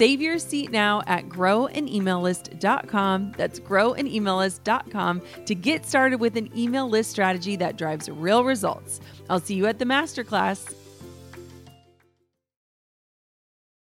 Save your seat now at growanemaillist.com. That's growanemaillist.com to get started with an email list strategy that drives real results. I'll see you at the masterclass.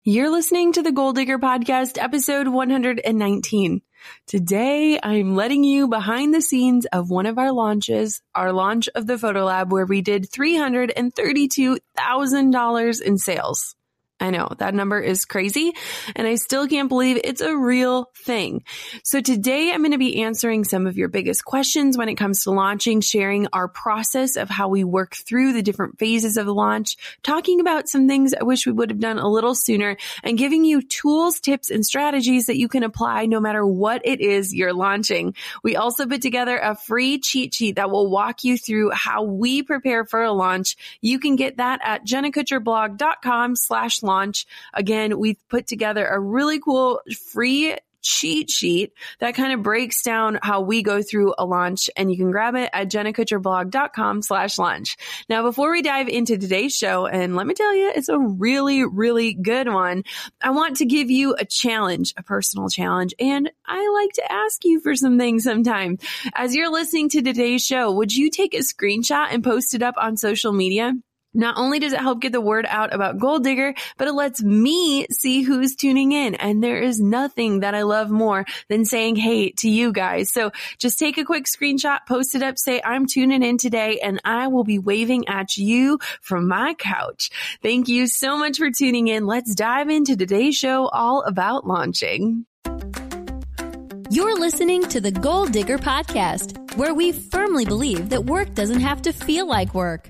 You're listening to the Goal Digger Podcast, episode 119. Today, I'm letting you behind the scenes of one of our launches, our launch of the Photo Lab, where we did $332,000 in sales. I know that number is crazy and I still can't believe it's a real thing. So today I'm going to be answering some of your biggest questions when it comes to launching, sharing our process of how we work through the different phases of the launch, talking about some things I wish we would have done a little sooner and giving you tools, tips and strategies that you can apply no matter what it is you're launching. We also put together a free cheat sheet that will walk you through how we prepare for a launch. You can get that at jennakutcherblog.com slash launch. Again, we've put together a really cool free cheat sheet that kind of breaks down how we go through a launch and you can grab it at jennakutcherblog.com slash launch. Now, before we dive into today's show, and let me tell you, it's a really, really good one. I want to give you a challenge, a personal challenge, and I like to ask you for some things sometimes. As you're listening to today's show, would you take a screenshot and post it up on social media? Not only does it help get the word out about Goal Digger, but it lets me see who's tuning in. And there is nothing that I love more than saying hey to you guys. So just take a quick screenshot, post it up, say I'm tuning in today and I will be waving at you from my couch. Thank you so much for tuning in. Let's dive into today's show all about launching. You're listening to the Goal Digger Podcast, where we firmly believe that work doesn't have to feel like work.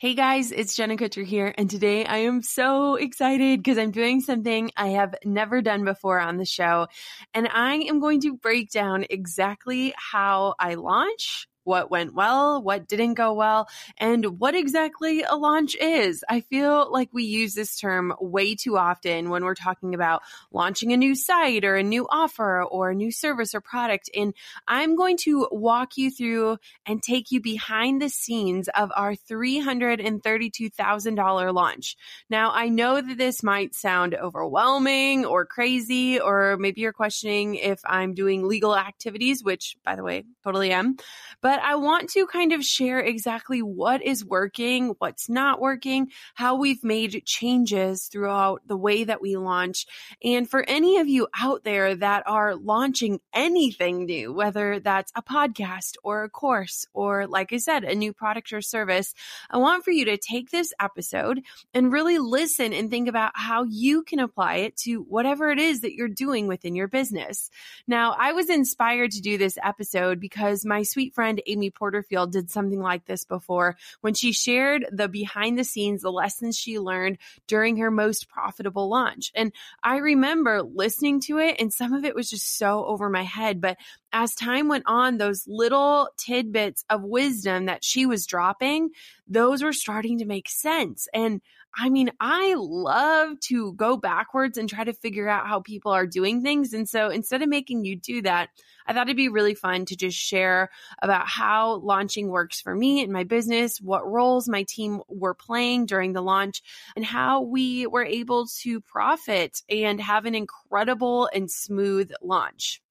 Hey guys, it's Jenna Kutcher here, and today I am so excited because I'm doing something I have never done before on the show, and I am going to break down exactly how I launch what went well, what didn't go well, and what exactly a launch is. I feel like we use this term way too often when we're talking about launching a new site or a new offer or a new service or product. And I'm going to walk you through and take you behind the scenes of our $332,000 launch. Now, I know that this might sound overwhelming or crazy, or maybe you're questioning if I'm doing legal activities, which by the way, totally am. But but I want to kind of share exactly what is working, what's not working, how we've made changes throughout the way that we launch. And for any of you out there that are launching anything new, whether that's a podcast or a course or, like I said, a new product or service, I want for you to take this episode and really listen and think about how you can apply it to whatever it is that you're doing within your business. Now, I was inspired to do this episode because my sweet friend Amy Porterfield did something like this before when she shared the behind the scenes, the lessons she learned during her most profitable launch. And I remember listening to it and some of it was just so over my head. But as time went on, those little tidbits of wisdom that she was dropping, those were starting to make sense. And I mean, I love to go backwards and try to figure out how people are doing things. And so instead of making you do that, I thought it'd be really fun to just share about how launching works for me and my business, what roles my team were playing during the launch, and how we were able to profit and have an incredible and smooth launch.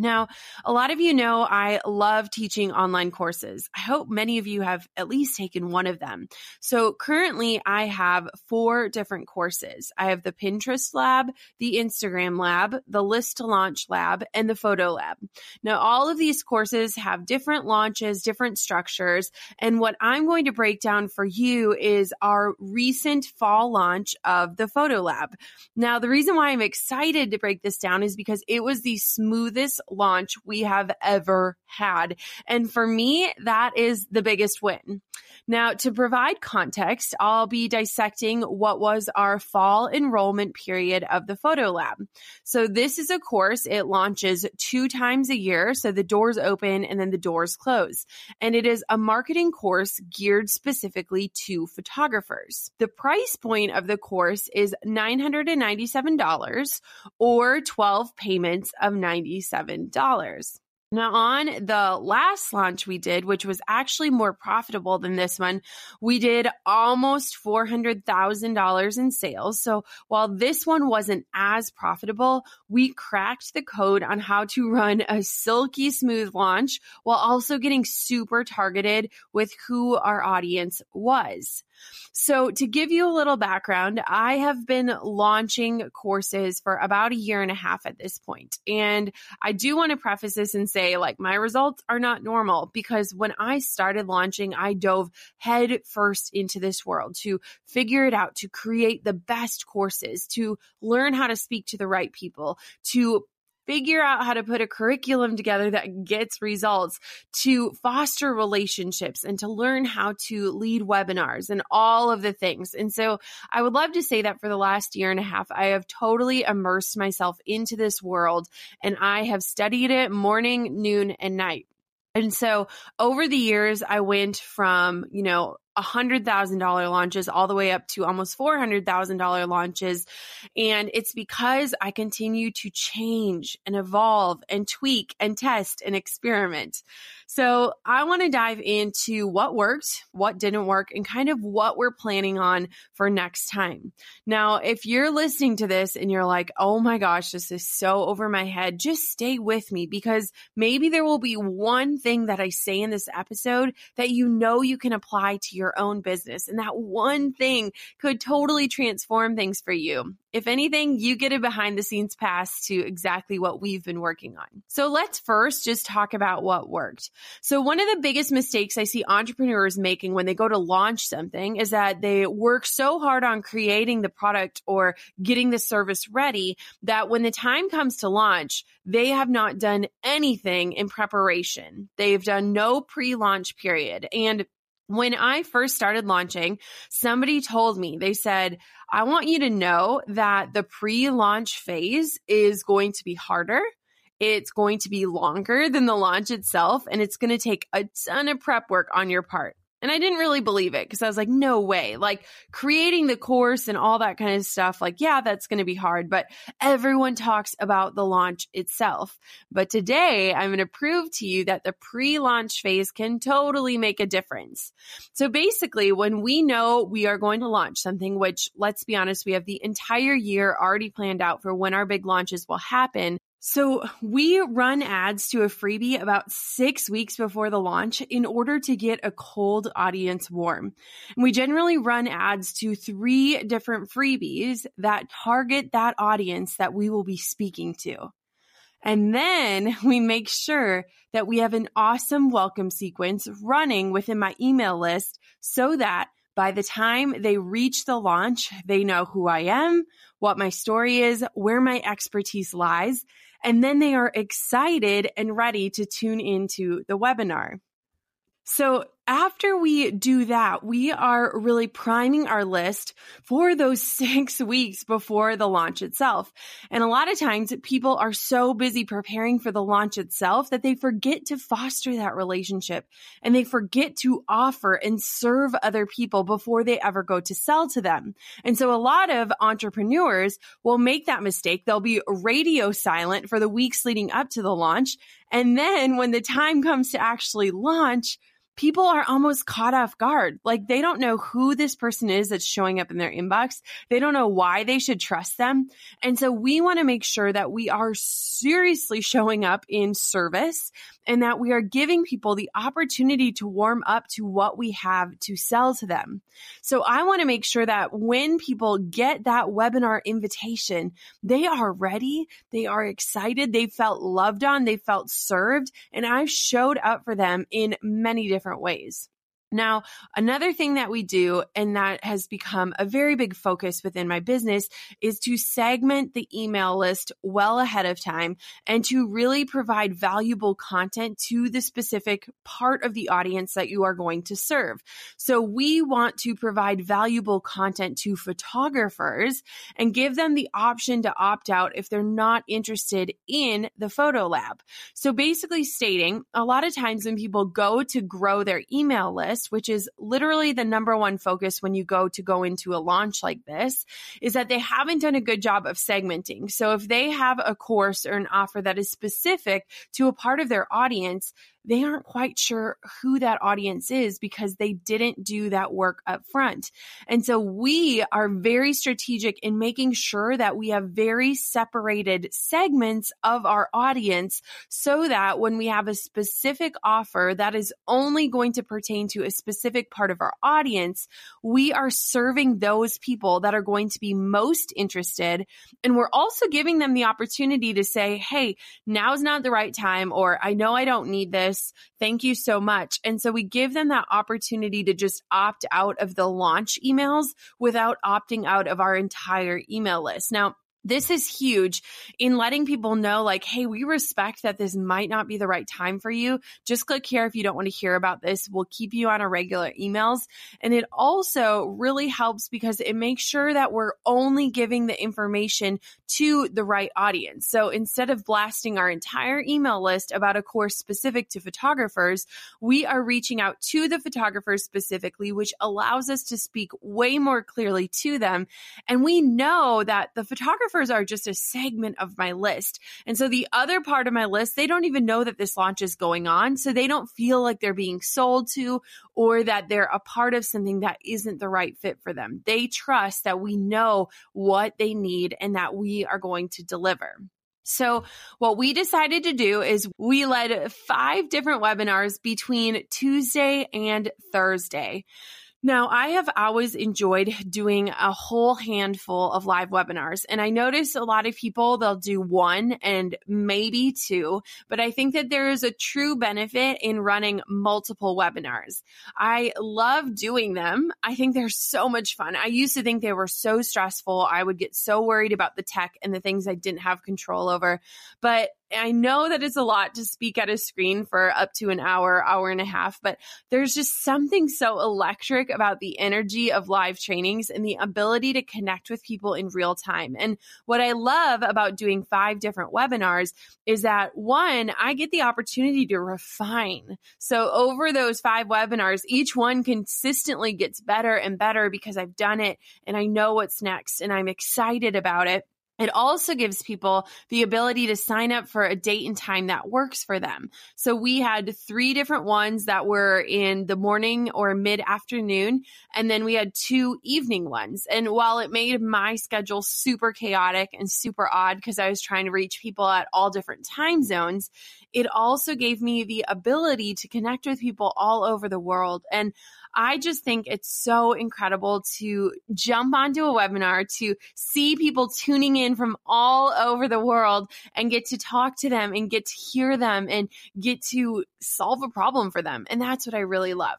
Now, a lot of you know I love teaching online courses. I hope many of you have at least taken one of them. So currently I have four different courses. I have the Pinterest lab, the Instagram lab, the list to launch lab, and the photo lab. Now, all of these courses have different launches, different structures. And what I'm going to break down for you is our recent fall launch of the photo lab. Now, the reason why I'm excited to break this down is because it was the smoothest launch we have ever had. And for me, that is the biggest win. Now, to provide context, I'll be dissecting what was our fall enrollment period of the Photo Lab. So this is a course. It launches two times a year. So the doors open and then the doors close. And it is a marketing course geared specifically to photographers. The price point of the course is $997 or 12 payments of 97 dollars now, on the last launch we did, which was actually more profitable than this one, we did almost $400,000 in sales. So while this one wasn't as profitable, we cracked the code on how to run a silky smooth launch while also getting super targeted with who our audience was. So, to give you a little background, I have been launching courses for about a year and a half at this point. And I do want to preface this and say, like, my results are not normal because when I started launching, I dove head first into this world to figure it out, to create the best courses, to learn how to speak to the right people, to figure out how to put a curriculum together that gets results, to foster relationships and to learn how to lead webinars and all of the things. And so I would love to say that for the last year and a half, I have totally immersed myself into this world and I have studied it morning, noon, and night. And so over the years, I went from, you know, $100,000 launches all the way up to almost $400,000 launches. And it's because I continue to change and evolve and tweak and test and experiment. So I want to dive into what worked, what didn't work, and kind of what we're planning on for next time. Now, if you're listening to this and you're like, oh my gosh, this is so over my head, just stay with me because maybe there will be one thing that I say in this episode that you know you can apply to your own business. And that one thing could totally transform things for you. If anything, you get a behind the scenes pass to exactly what we've been working on. So let's first just talk about what worked. So one of the biggest mistakes I see entrepreneurs making when they go to launch something is that they work so hard on creating the product or getting the service ready that when the time comes to launch, they have not done anything in preparation. They've done no pre-launch period. And when I first started launching, somebody told me, they said, I want you to know that the pre launch phase is going to be harder. It's going to be longer than the launch itself, and it's going to take a ton of prep work on your part. And I didn't really believe it because I was like, no way. Like creating the course and all that kind of stuff, like, yeah, that's going to be hard, but everyone talks about the launch itself. But today I'm going to prove to you that the pre launch phase can totally make a difference. So basically, when we know we are going to launch something, which let's be honest, we have the entire year already planned out for when our big launches will happen, so we run ads to a freebie about six weeks before the launch in order to get a cold audience warm. And we generally run ads to three different freebies that target that audience that we will be speaking to. And then we make sure that we have an awesome welcome sequence running within my email list so that by the time they reach the launch, they know who I am, what my story is, where my expertise lies, and then they are excited and ready to tune into the webinar. So after we do that, we are really priming our list for those six weeks before the launch itself. And a lot of times people are so busy preparing for the launch itself that they forget to foster that relationship and they forget to offer and serve other people before they ever go to sell to them. And so a lot of entrepreneurs will make that mistake. They'll be radio silent for the weeks leading up to the launch. And then when the time comes to actually launch, people are almost caught off guard. Like they don't know who this person is that's showing up in their inbox. They don't know why they should trust them. And so we want to make sure that we are seriously showing up in service and that we are giving people the opportunity to warm up to what we have to sell to them. So I want to make sure that when people get that webinar invitation, they are ready, they are excited, they felt loved on, they felt served, and I've showed up for them in many different ways. Now, another thing that we do, and that has become a very big focus within my business, is to segment the email list well ahead of time and to really provide valuable content to the specific part of the audience that you are going to serve. So we want to provide valuable content to photographers and give them the option to opt out if they're not interested in the photo lab. So basically stating a lot of times when people go to grow their email list, which is literally the number one focus when you go to go into a launch like this, is that they haven't done a good job of segmenting. So if they have a course or an offer that is specific to a part of their audience, they aren't quite sure who that audience is because they didn't do that work up front. And so we are very strategic in making sure that we have very separated segments of our audience so that when we have a specific offer that is only going to pertain to a specific part of our audience, we are serving those people that are going to be most interested. And we're also giving them the opportunity to say, Hey, now's not the right time, or I know I don't need this Thank you so much. And so we give them that opportunity to just opt out of the launch emails without opting out of our entire email list. Now, this is huge in letting people know like hey we respect that this might not be the right time for you. Just click here if you don't want to hear about this. We'll keep you on our regular emails. And it also really helps because it makes sure that we're only giving the information to the right audience. So instead of blasting our entire email list about a course specific to photographers we are reaching out to the photographers specifically which allows us to speak way more clearly to them. And we know that the photographer photographers are just a segment of my list. And so the other part of my list, they don't even know that this launch is going on. So they don't feel like they're being sold to or that they're a part of something that isn't the right fit for them. They trust that we know what they need and that we are going to deliver. So, what we decided to do is we led five different webinars between Tuesday and Thursday. Now, I have always enjoyed doing a whole handful of live webinars, and I notice a lot of people they'll do one and maybe two, but I think that there is a true benefit in running multiple webinars. I love doing them. I think they're so much fun. I used to think they were so stressful. I would get so worried about the tech and the things I didn't have control over, but I know that it's a lot to speak at a screen for up to an hour, hour and a half, but there's just something so electric about the energy of live trainings and the ability to connect with people in real time. And what I love about doing five different webinars is that one, I get the opportunity to refine. So over those five webinars, each one consistently gets better and better because I've done it and I know what's next and I'm excited about it. It also gives people the ability to sign up for a date and time that works for them. So we had three different ones that were in the morning or mid afternoon, and then we had two evening ones. And while it made my schedule super chaotic and super odd because I was trying to reach people at all different time zones, it also gave me the ability to connect with people all over the world. And I just think it's so incredible to jump onto a webinar, to see people tuning in from all over the world and get to talk to them and get to hear them and get to solve a problem for them. And that's what I really love.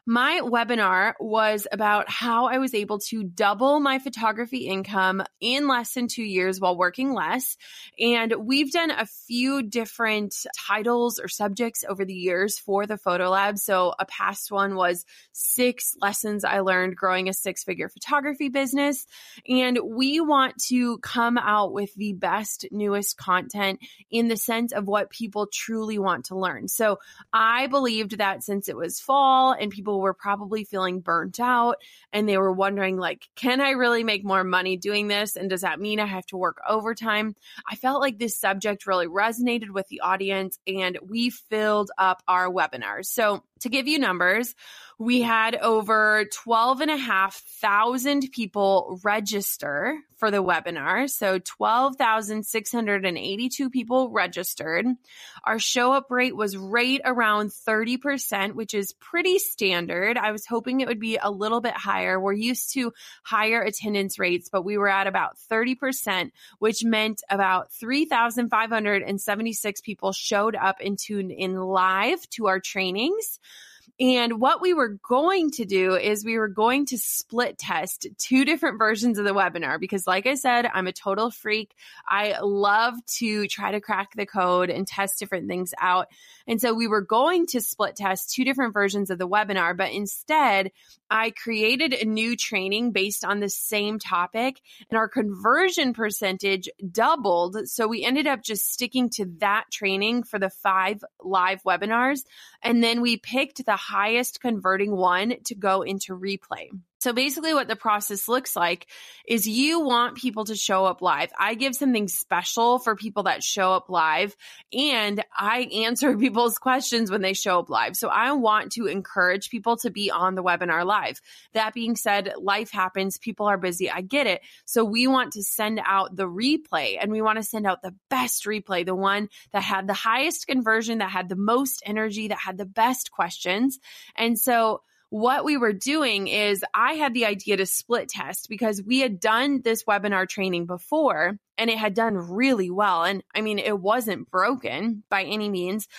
my webinar was about how I was able to double my photography income in less than two years while working less. And we've done a few different titles or subjects over the years for the Photo Lab. So, a past one was six lessons I learned growing a six figure photography business. And we want to come out with the best, newest content in the sense of what people truly want to learn. So, I believed that since it was fall and people were probably feeling burnt out and they were wondering like can I really make more money doing this and does that mean I have to work overtime? I felt like this subject really resonated with the audience and we filled up our webinars. So to give you numbers, we had over 12 and a half thousand people register for the webinar. So 12,682 people registered. Our show up rate was right around 30%, which is pretty standard. I was hoping it would be a little bit higher. We're used to higher attendance rates, but we were at about 30%, which meant about 3,576 people showed up and tuned in live to our trainings. And what we were going to do is we were going to split test two different versions of the webinar because, like I said, I'm a total freak. I love to try to crack the code and test different things out. And so we were going to split test two different versions of the webinar, but instead, I created a new training based on the same topic and our conversion percentage doubled. So we ended up just sticking to that training for the five live webinars. And then we picked the highest converting one to go into replay. So basically what the process looks like is you want people to show up live. I give something special for people that show up live and I answer people's questions when they show up live. So I want to encourage people to be on the webinar live. That being said, life happens. People are busy. I get it. So we want to send out the replay and we want to send out the best replay, the one that had the highest conversion, that had the most energy, that had the best questions. And so what we were doing is I had the idea to split test because we had done this webinar training before and it had done really well. And I mean, it wasn't broken by any means,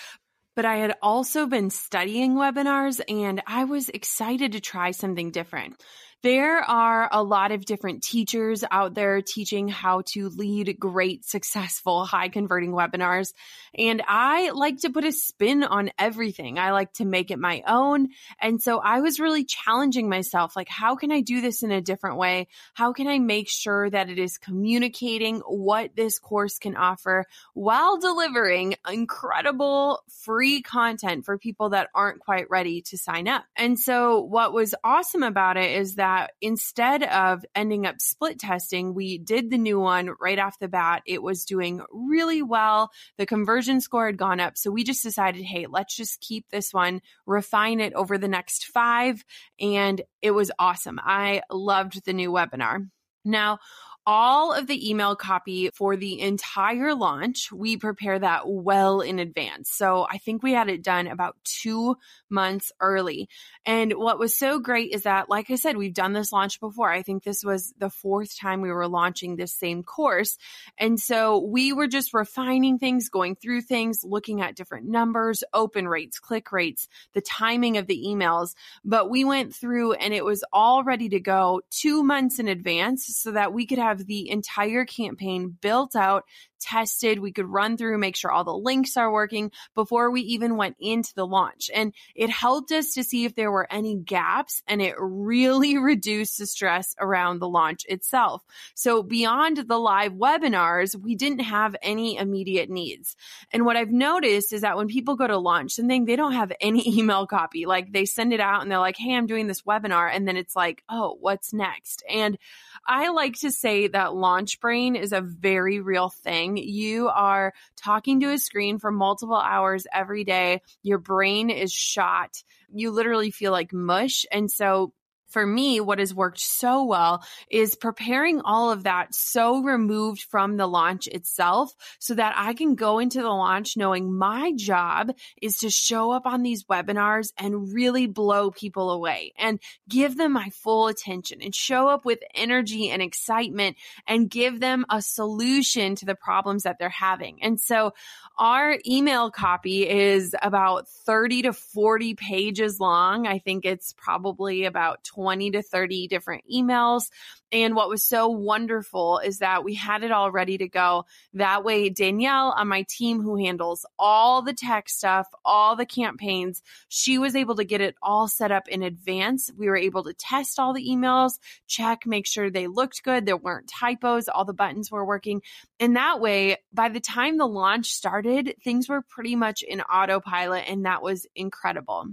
but I had also been studying webinars and I was excited to try something different. There are a lot of different teachers out there teaching how to lead great, successful, high converting webinars. And I like to put a spin on everything. I like to make it my own. And so I was really challenging myself like, how can I do this in a different way? How can I make sure that it is communicating what this course can offer while delivering incredible free content for people that aren't quite ready to sign up? And so what was awesome about it is that that instead of ending up split testing, we did the new one right off the bat. It was doing really well. The conversion score had gone up. So we just decided, hey, let's just keep this one, refine it over the next five. And it was awesome. I loved the new webinar. Now, all of the email copy for the entire launch. We prepare that well in advance. So I think we had it done about two months early. And what was so great is that, like I said, we've done this launch before. I think this was the fourth time we were launching this same course. And so we were just refining things, going through things, looking at different numbers, open rates, click rates, the timing of the emails. But we went through and it was all ready to go two months in advance so that we could have have the entire campaign built out, tested. We could run through, make sure all the links are working before we even went into the launch. And it helped us to see if there were any gaps and it really reduced the stress around the launch itself. So beyond the live webinars, we didn't have any immediate needs. And what I've noticed is that when people go to launch something, they don't have any email copy. Like they send it out and they're like, Hey, I'm doing this webinar. And then it's like, Oh, what's next? And I like to say that launch brain is a very real thing. You are talking to a screen for multiple hours every day. Your brain is shot. You literally feel like mush. And so for me, what has worked so well is preparing all of that so removed from the launch itself so that I can go into the launch knowing my job is to show up on these webinars and really blow people away and give them my full attention and show up with energy and excitement and give them a solution to the problems that they're having. And so our email copy is about 30 to 40 pages long. I think it's probably about 20 to 30 different emails. And what was so wonderful is that we had it all ready to go. That way, Danielle on my team who handles all the tech stuff, all the campaigns, she was able to get it all set up in advance. We were able to test all the emails, check, make sure they looked good. There weren't typos. All the buttons were working. And that way, by the time the launch started, things were pretty much in autopilot and that was incredible.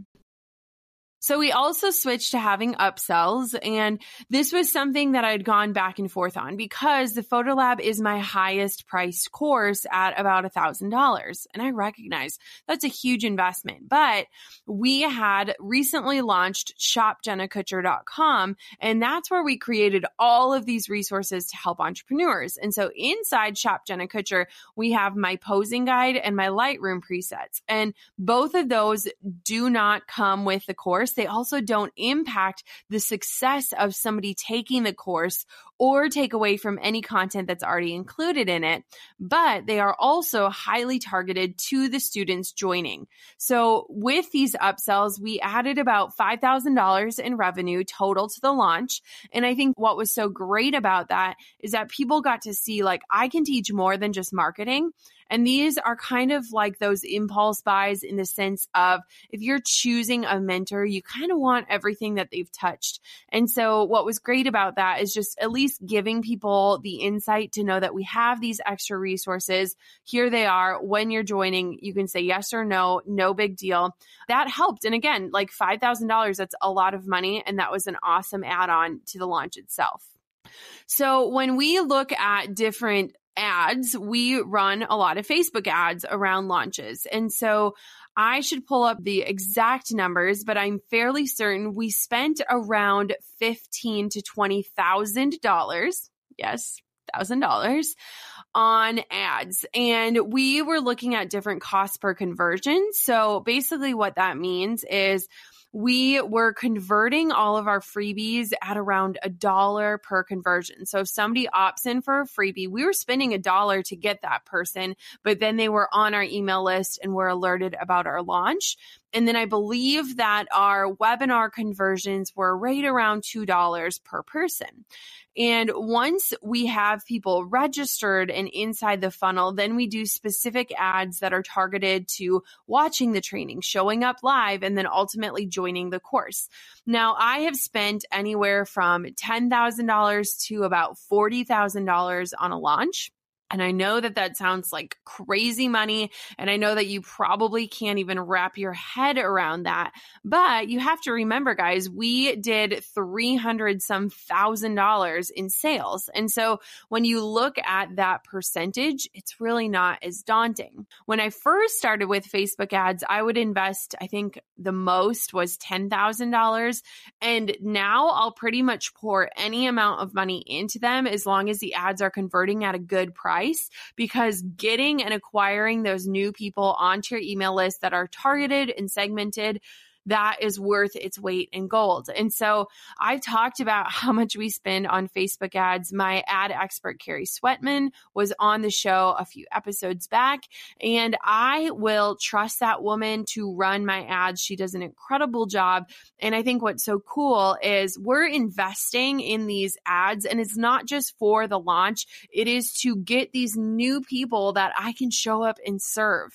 So we also switched to having upsells and this was something that I'd gone back and forth on because the Photo Lab is my highest priced course at about a thousand dollars. And I recognize that's a huge investment, but we had recently launched shopjennakutcher.com and that's where we created all of these resources to help entrepreneurs. And so inside Shop Jenna Kutcher, we have my posing guide and my Lightroom presets. And both of those do not come with the course, they also don't impact the success of somebody taking the course or take away from any content that's already included in it, but they are also highly targeted to the students joining. So with these upsells, we added about $5,000 in revenue total to the launch. And I think what was so great about that is that people got to see like, I can teach more than just marketing. And these are kind of like those impulse buys in the sense of if you're choosing a mentor, you kind of want everything that they've touched. And so what was great about that is just at least giving people the insight to know that we have these extra resources. Here they are. When you're joining, you can say yes or no, no big deal. That helped. And again, like $5,000, that's a lot of money. And that was an awesome add on to the launch itself. So when we look at different ads, we run a lot of Facebook ads around launches. And so I should pull up the exact numbers, but I'm fairly certain we spent around fifteen to twenty thousand dollars. Yes, thousand dollars on ads. And we were looking at different costs per conversion. So basically, what that means is we were converting all of our freebies at around a dollar per conversion. So if somebody opts in for a freebie, we were spending a dollar to get that person, but then they were on our email list and were alerted about our launch. And then I believe that our webinar conversions were right around $2 per person. And once we have people registered and inside the funnel, then we do specific ads that are targeted to watching the training, showing up live, and then ultimately joining the course. Now, I have spent anywhere from $10,000 to about $40,000 on a launch. And I know that that sounds like crazy money. And I know that you probably can't even wrap your head around that. But you have to remember, guys, we did 300 some thousand dollars in sales. And so when you look at that percentage, it's really not as daunting. When I first started with Facebook ads, I would invest, I think the most was $10,000. And now I'll pretty much pour any amount of money into them as long as the ads are converting at a good price price because getting and acquiring those new people onto your email list that are targeted and segmented that is worth its weight in gold. And so I've talked about how much we spend on Facebook ads. My ad expert, Carrie Sweatman, was on the show a few episodes back, and I will trust that woman to run my ads. She does an incredible job. And I think what's so cool is we're investing in these ads, and it's not just for the launch, it is to get these new people that I can show up and serve.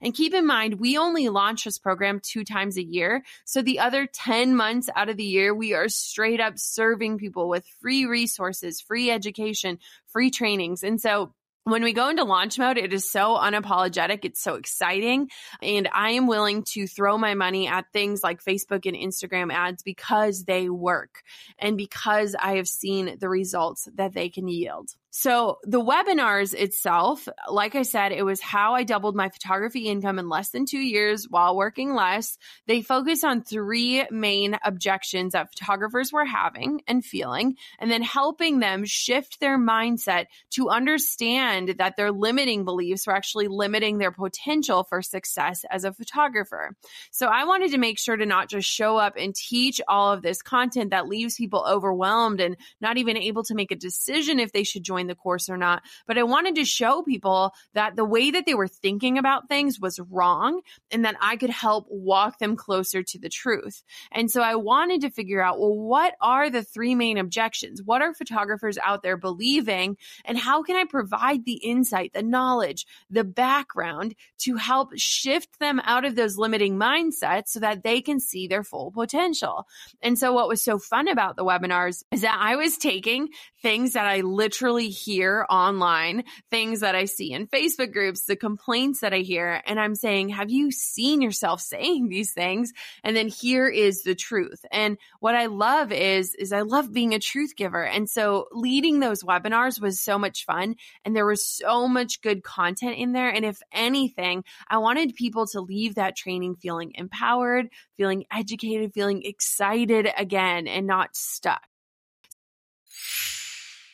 And keep in mind, we only launch this program two times a year. So the other 10 months out of the year, we are straight up serving people with free resources, free education, free trainings. And so when we go into launch mode, it is so unapologetic. It's so exciting. And I am willing to throw my money at things like Facebook and Instagram ads because they work and because I have seen the results that they can yield. So the webinars itself, like I said, it was how I doubled my photography income in less than two years while working less. They focus on three main objections that photographers were having and feeling, and then helping them shift their mindset to understand that their limiting beliefs were actually limiting their potential for success as a photographer. So I wanted to make sure to not just show up and teach all of this content that leaves people overwhelmed and not even able to make a decision if they should join join the course or not. But I wanted to show people that the way that they were thinking about things was wrong and that I could help walk them closer to the truth. And so I wanted to figure out, well, what are the three main objections? What are photographers out there believing? And how can I provide the insight, the knowledge, the background to help shift them out of those limiting mindsets so that they can see their full potential? And so what was so fun about the webinars is that I was taking things that I literally hear online, things that I see in Facebook groups, the complaints that I hear, and I'm saying, have you seen yourself saying these things? And then here is the truth. And what I love is, is I love being a truth giver. And so leading those webinars was so much fun and there was so much good content in there. And if anything, I wanted people to leave that training feeling empowered, feeling educated, feeling excited again and not stuck.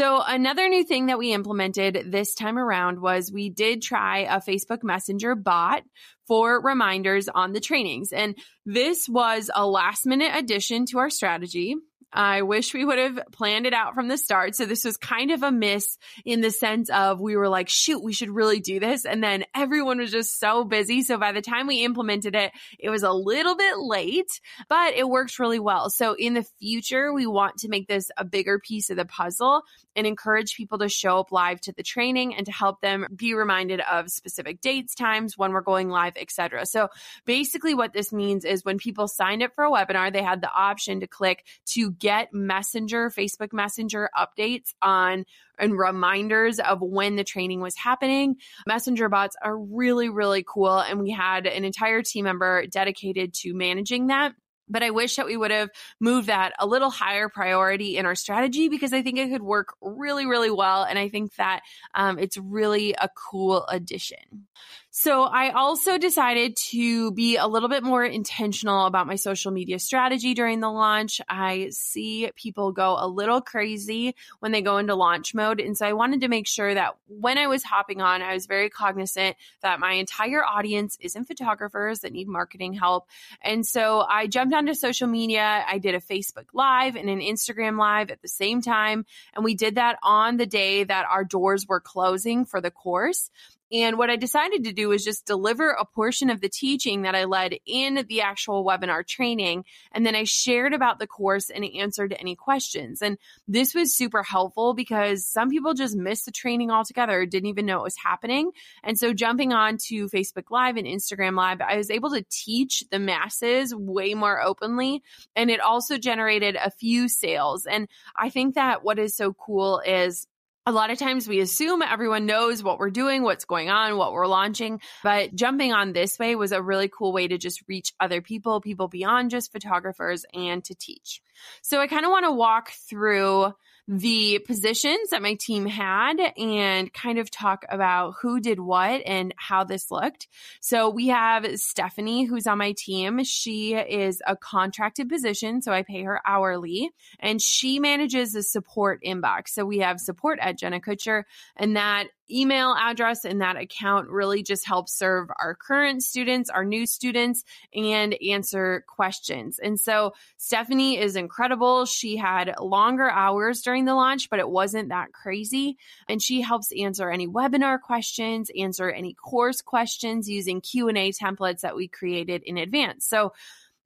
So another new thing that we implemented this time around was we did try a Facebook Messenger bot for reminders on the trainings. And this was a last minute addition to our strategy. I wish we would have planned it out from the start. So this was kind of a miss in the sense of we were like, shoot, we should really do this. And then everyone was just so busy. So by the time we implemented it, it was a little bit late, but it works really well. So in the future, we want to make this a bigger piece of the puzzle and encourage people to show up live to the training and to help them be reminded of specific dates, times, when we're going live, etc. So basically what this means is when people signed up for a webinar, they had the option to click to get messenger, Facebook Messenger updates on and reminders of when the training was happening. Messenger bots are really, really cool. And we had an entire team member dedicated to managing that. But I wish that we would have moved that a little higher priority in our strategy because I think it could work really, really well. And I think that um, it's really a cool addition. So I also decided to be a little bit more intentional about my social media strategy during the launch. I see people go a little crazy when they go into launch mode. And so I wanted to make sure that when I was hopping on, I was very cognizant that my entire audience isn't photographers that need marketing help. And so I jumped onto social media. I did a Facebook Live and an Instagram Live at the same time. And we did that on the day that our doors were closing for the course. And what I decided to do was just deliver a portion of the teaching that I led in the actual webinar training. And then I shared about the course and answered any questions. And this was super helpful because some people just missed the training altogether, didn't even know it was happening. And so jumping on to Facebook Live and Instagram Live, I was able to teach the masses way more openly. And it also generated a few sales. And I think that what is so cool is a lot of times we assume everyone knows what we're doing, what's going on, what we're launching, but jumping on this way was a really cool way to just reach other people, people beyond just photographers and to teach. So I kind of want to walk through the positions that my team had and kind of talk about who did what and how this looked. So we have Stephanie, who's on my team. She is a contracted position, so I pay her hourly, and she manages the support inbox. So we have support at Jenna Kutcher, and that email address and that account really just helps serve our current students, our new students, and answer questions. And so Stephanie is incredible. She had longer hours during the launch, but it wasn't that crazy. And she helps answer any webinar questions, answer any course questions using Q&A templates that we created in advance. So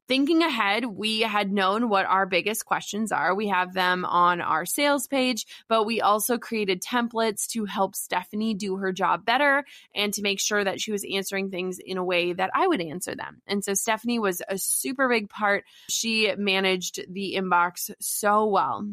thinking ahead, we had known what our biggest questions are. We have them on our sales page, but we also created templates to help Stephanie do her job better and to make sure that she was answering things in a way that I would answer them. And so Stephanie was a super big part. She managed the inbox so well.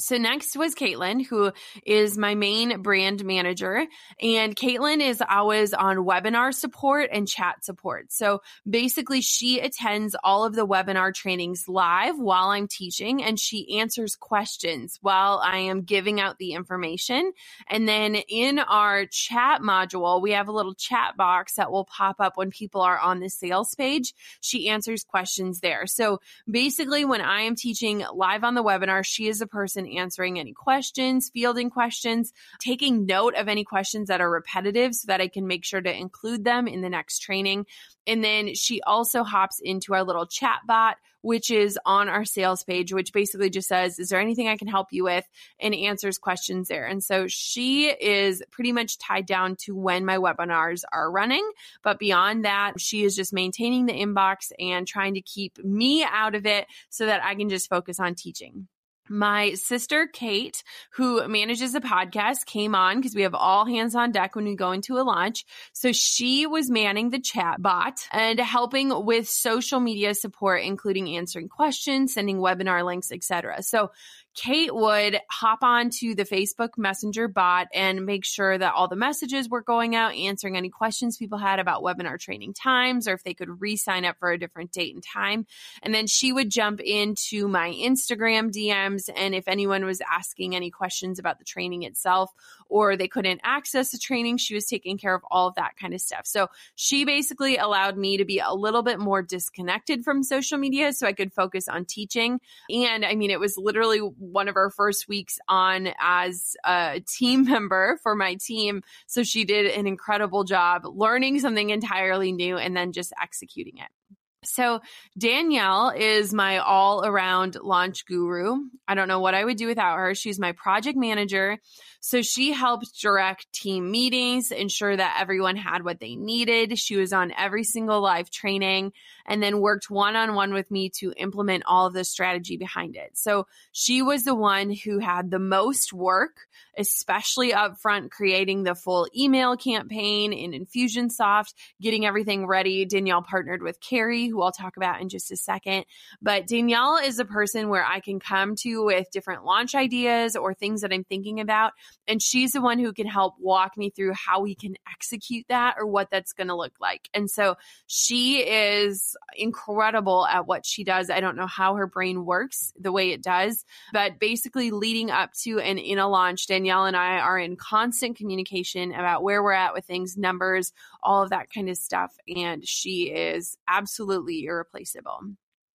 So next was Caitlin, who is my main brand manager. And Caitlin is always on webinar support and chat support. So basically she attends all of the webinar trainings live while I'm teaching and she answers questions while I am giving out the information. And then in our chat module, we have a little chat box that will pop up when people are on the sales page. She answers questions there. So basically when I am teaching live on the webinar, she is the person answering any questions, fielding questions, taking note of any questions that are repetitive so that I can make sure to include them in the next training. And then she also hops into our little chat bot, which is on our sales page, which basically just says, Is there anything I can help you with? and answers questions there. And so she is pretty much tied down to when my webinars are running. But beyond that, she is just maintaining the inbox and trying to keep me out of it so that I can just focus on teaching my sister Kate, who manages the podcast, came on because we have all hands on deck when we go into a launch. So she was manning the chat bot and helping with social media support, including answering questions, sending webinar links, etc. So Kate would hop on to the Facebook Messenger bot and make sure that all the messages were going out, answering any questions people had about webinar training times or if they could re sign up for a different date and time. And then she would jump into my Instagram DMs and if anyone was asking any questions about the training itself or they couldn't access the training. She was taking care of all of that kind of stuff. So she basically allowed me to be a little bit more disconnected from social media so I could focus on teaching. And I mean, it was literally one of our first weeks on as a team member for my team. So she did an incredible job learning something entirely new and then just executing it. So, Danielle is my all around launch guru. I don't know what I would do without her. She's my project manager. So, she helped direct team meetings, ensure that everyone had what they needed. She was on every single live training and then worked one on one with me to implement all of the strategy behind it. So, she was the one who had the most work, especially upfront, creating the full email campaign in Infusionsoft, getting everything ready. Danielle partnered with Carrie who I'll talk about in just a second. But Danielle is a person where I can come to with different launch ideas or things that I'm thinking about. And she's the one who can help walk me through how we can execute that or what that's going to look like. And so she is incredible at what she does. I don't know how her brain works the way it does, but basically leading up to and in a launch, Danielle and I are in constant communication about where we're at with things, numbers, all of that kind of stuff. And she is absolutely irreplaceable.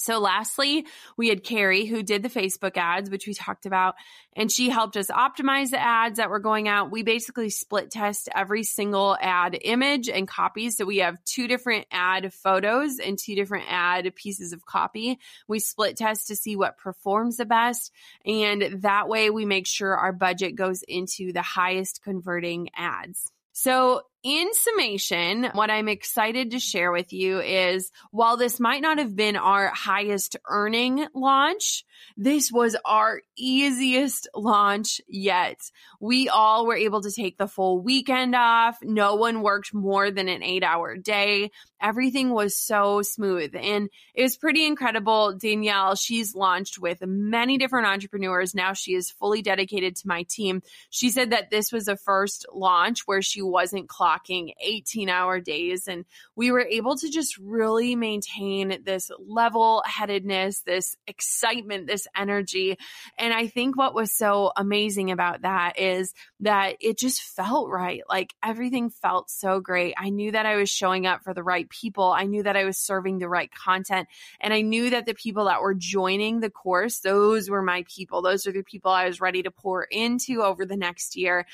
So, lastly, we had Carrie who did the Facebook ads, which we talked about, and she helped us optimize the ads that were going out. We basically split test every single ad image and copy. So, we have two different ad photos and two different ad pieces of copy. We split test to see what performs the best. And that way, we make sure our budget goes into the highest converting ads. So, in summation, what I'm excited to share with you is while this might not have been our highest earning launch, this was our easiest launch yet. We all were able to take the full weekend off. No one worked more than an eight hour day. Everything was so smooth and it was pretty incredible. Danielle, she's launched with many different entrepreneurs. Now she is fully dedicated to my team. She said that this was the first launch where she wasn't clocking 18 hour days. And we were able to just really maintain this level headedness, this excitement, this energy. And I think what was so amazing about that is that it just felt right. Like everything felt so great. I knew that I was showing up for the right people. I knew that I was serving the right content. And I knew that the people that were joining the course, those were my people. Those are the people I was ready to pour into over the next year.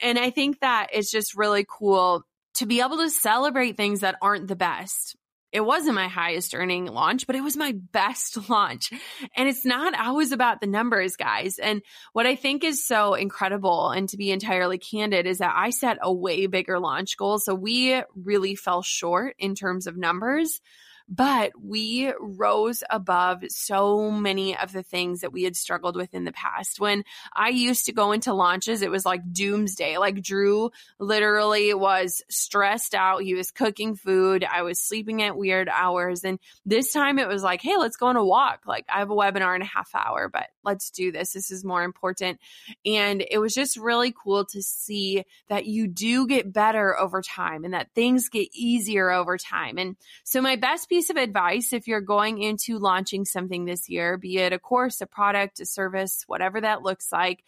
And I think that it's just really cool to be able to celebrate things that aren't the best. It wasn't my highest earning launch, but it was my best launch. And it's not always about the numbers, guys. And what I think is so incredible and to be entirely candid is that I set a way bigger launch goal. So we really fell short in terms of numbers but we rose above so many of the things that we had struggled with in the past. When I used to go into launches, it was like doomsday. Like Drew literally was stressed out. He was cooking food. I was sleeping at weird hours. And this time it was like, hey, let's go on a walk. Like I have a webinar in a half hour, but let's do this. This is more important. And it was just really cool to see that you do get better over time and that things get easier over time. And so my best piece of advice if you're going into launching something this year, be it a course, a product, a service, whatever that looks like,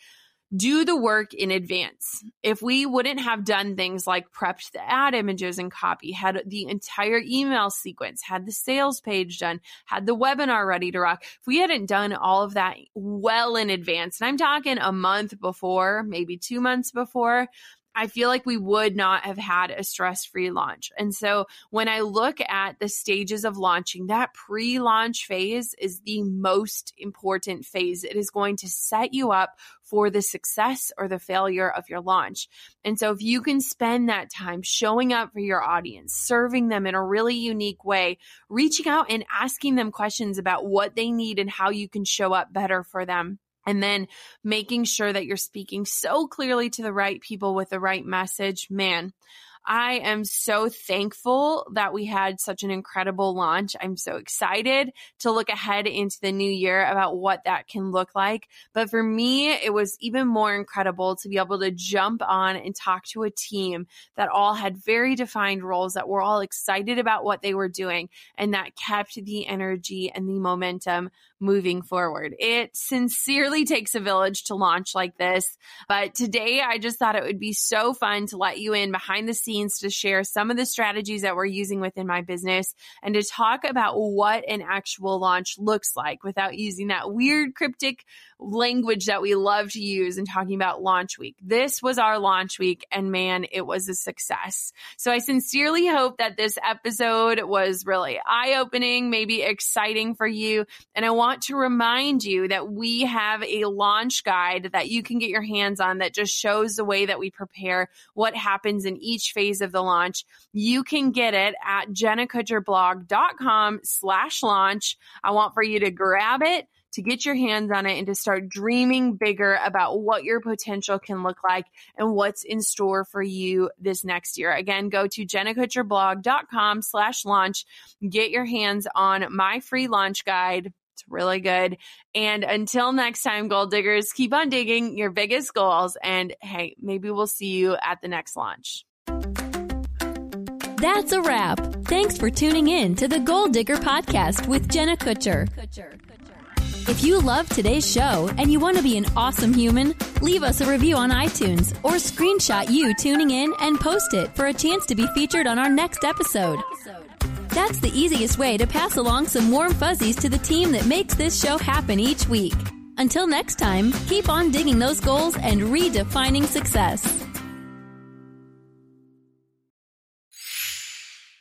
do the work in advance. If we wouldn't have done things like prepped the ad images and copy, had the entire email sequence, had the sales page done, had the webinar ready to rock, if we hadn't done all of that well in advance, and I'm talking a month before, maybe two months before, I feel like we would not have had a stress free launch. And so when I look at the stages of launching, that pre launch phase is the most important phase. It is going to set you up for the success or the failure of your launch. And so if you can spend that time showing up for your audience, serving them in a really unique way, reaching out and asking them questions about what they need and how you can show up better for them and then making sure that you're speaking so clearly to the right people with the right message. Man, I am so thankful that we had such an incredible launch. I'm so excited to look ahead into the new year about what that can look like. But for me, it was even more incredible to be able to jump on and talk to a team that all had very defined roles that were all excited about what they were doing and that kept the energy and the momentum moving forward. It sincerely takes a village to launch like this, but today I just thought it would be so fun to let you in behind the scenes to share some of the strategies that we're using within my business and to talk about what an actual launch looks like without using that weird cryptic language that we love to use in talking about launch week. This was our launch week and man, it was a success. So I sincerely hope that this episode was really eye opening, maybe exciting for you. And I want to remind you that we have a launch guide that you can get your hands on that just shows the way that we prepare what happens in each phase of the launch. You can get it at jennakutcherblog.com slash launch. I want for you to grab it to get your hands on it and to start dreaming bigger about what your potential can look like and what's in store for you this next year. Again, go to jennakutcherblog.com slash launch. Get your hands on my free launch guide. It's really good. And until next time, goal diggers, keep on digging your biggest goals. And hey, maybe we'll see you at the next launch. That's a wrap. Thanks for tuning in to the Goal Digger Podcast with Jenna Kutcher. If you love today's show and you want to be an awesome human, leave us a review on iTunes or screenshot you tuning in and post it for a chance to be featured on our next episode. That's the easiest way to pass along some warm fuzzies to the team that makes this show happen each week. Until next time, keep on digging those goals and redefining success.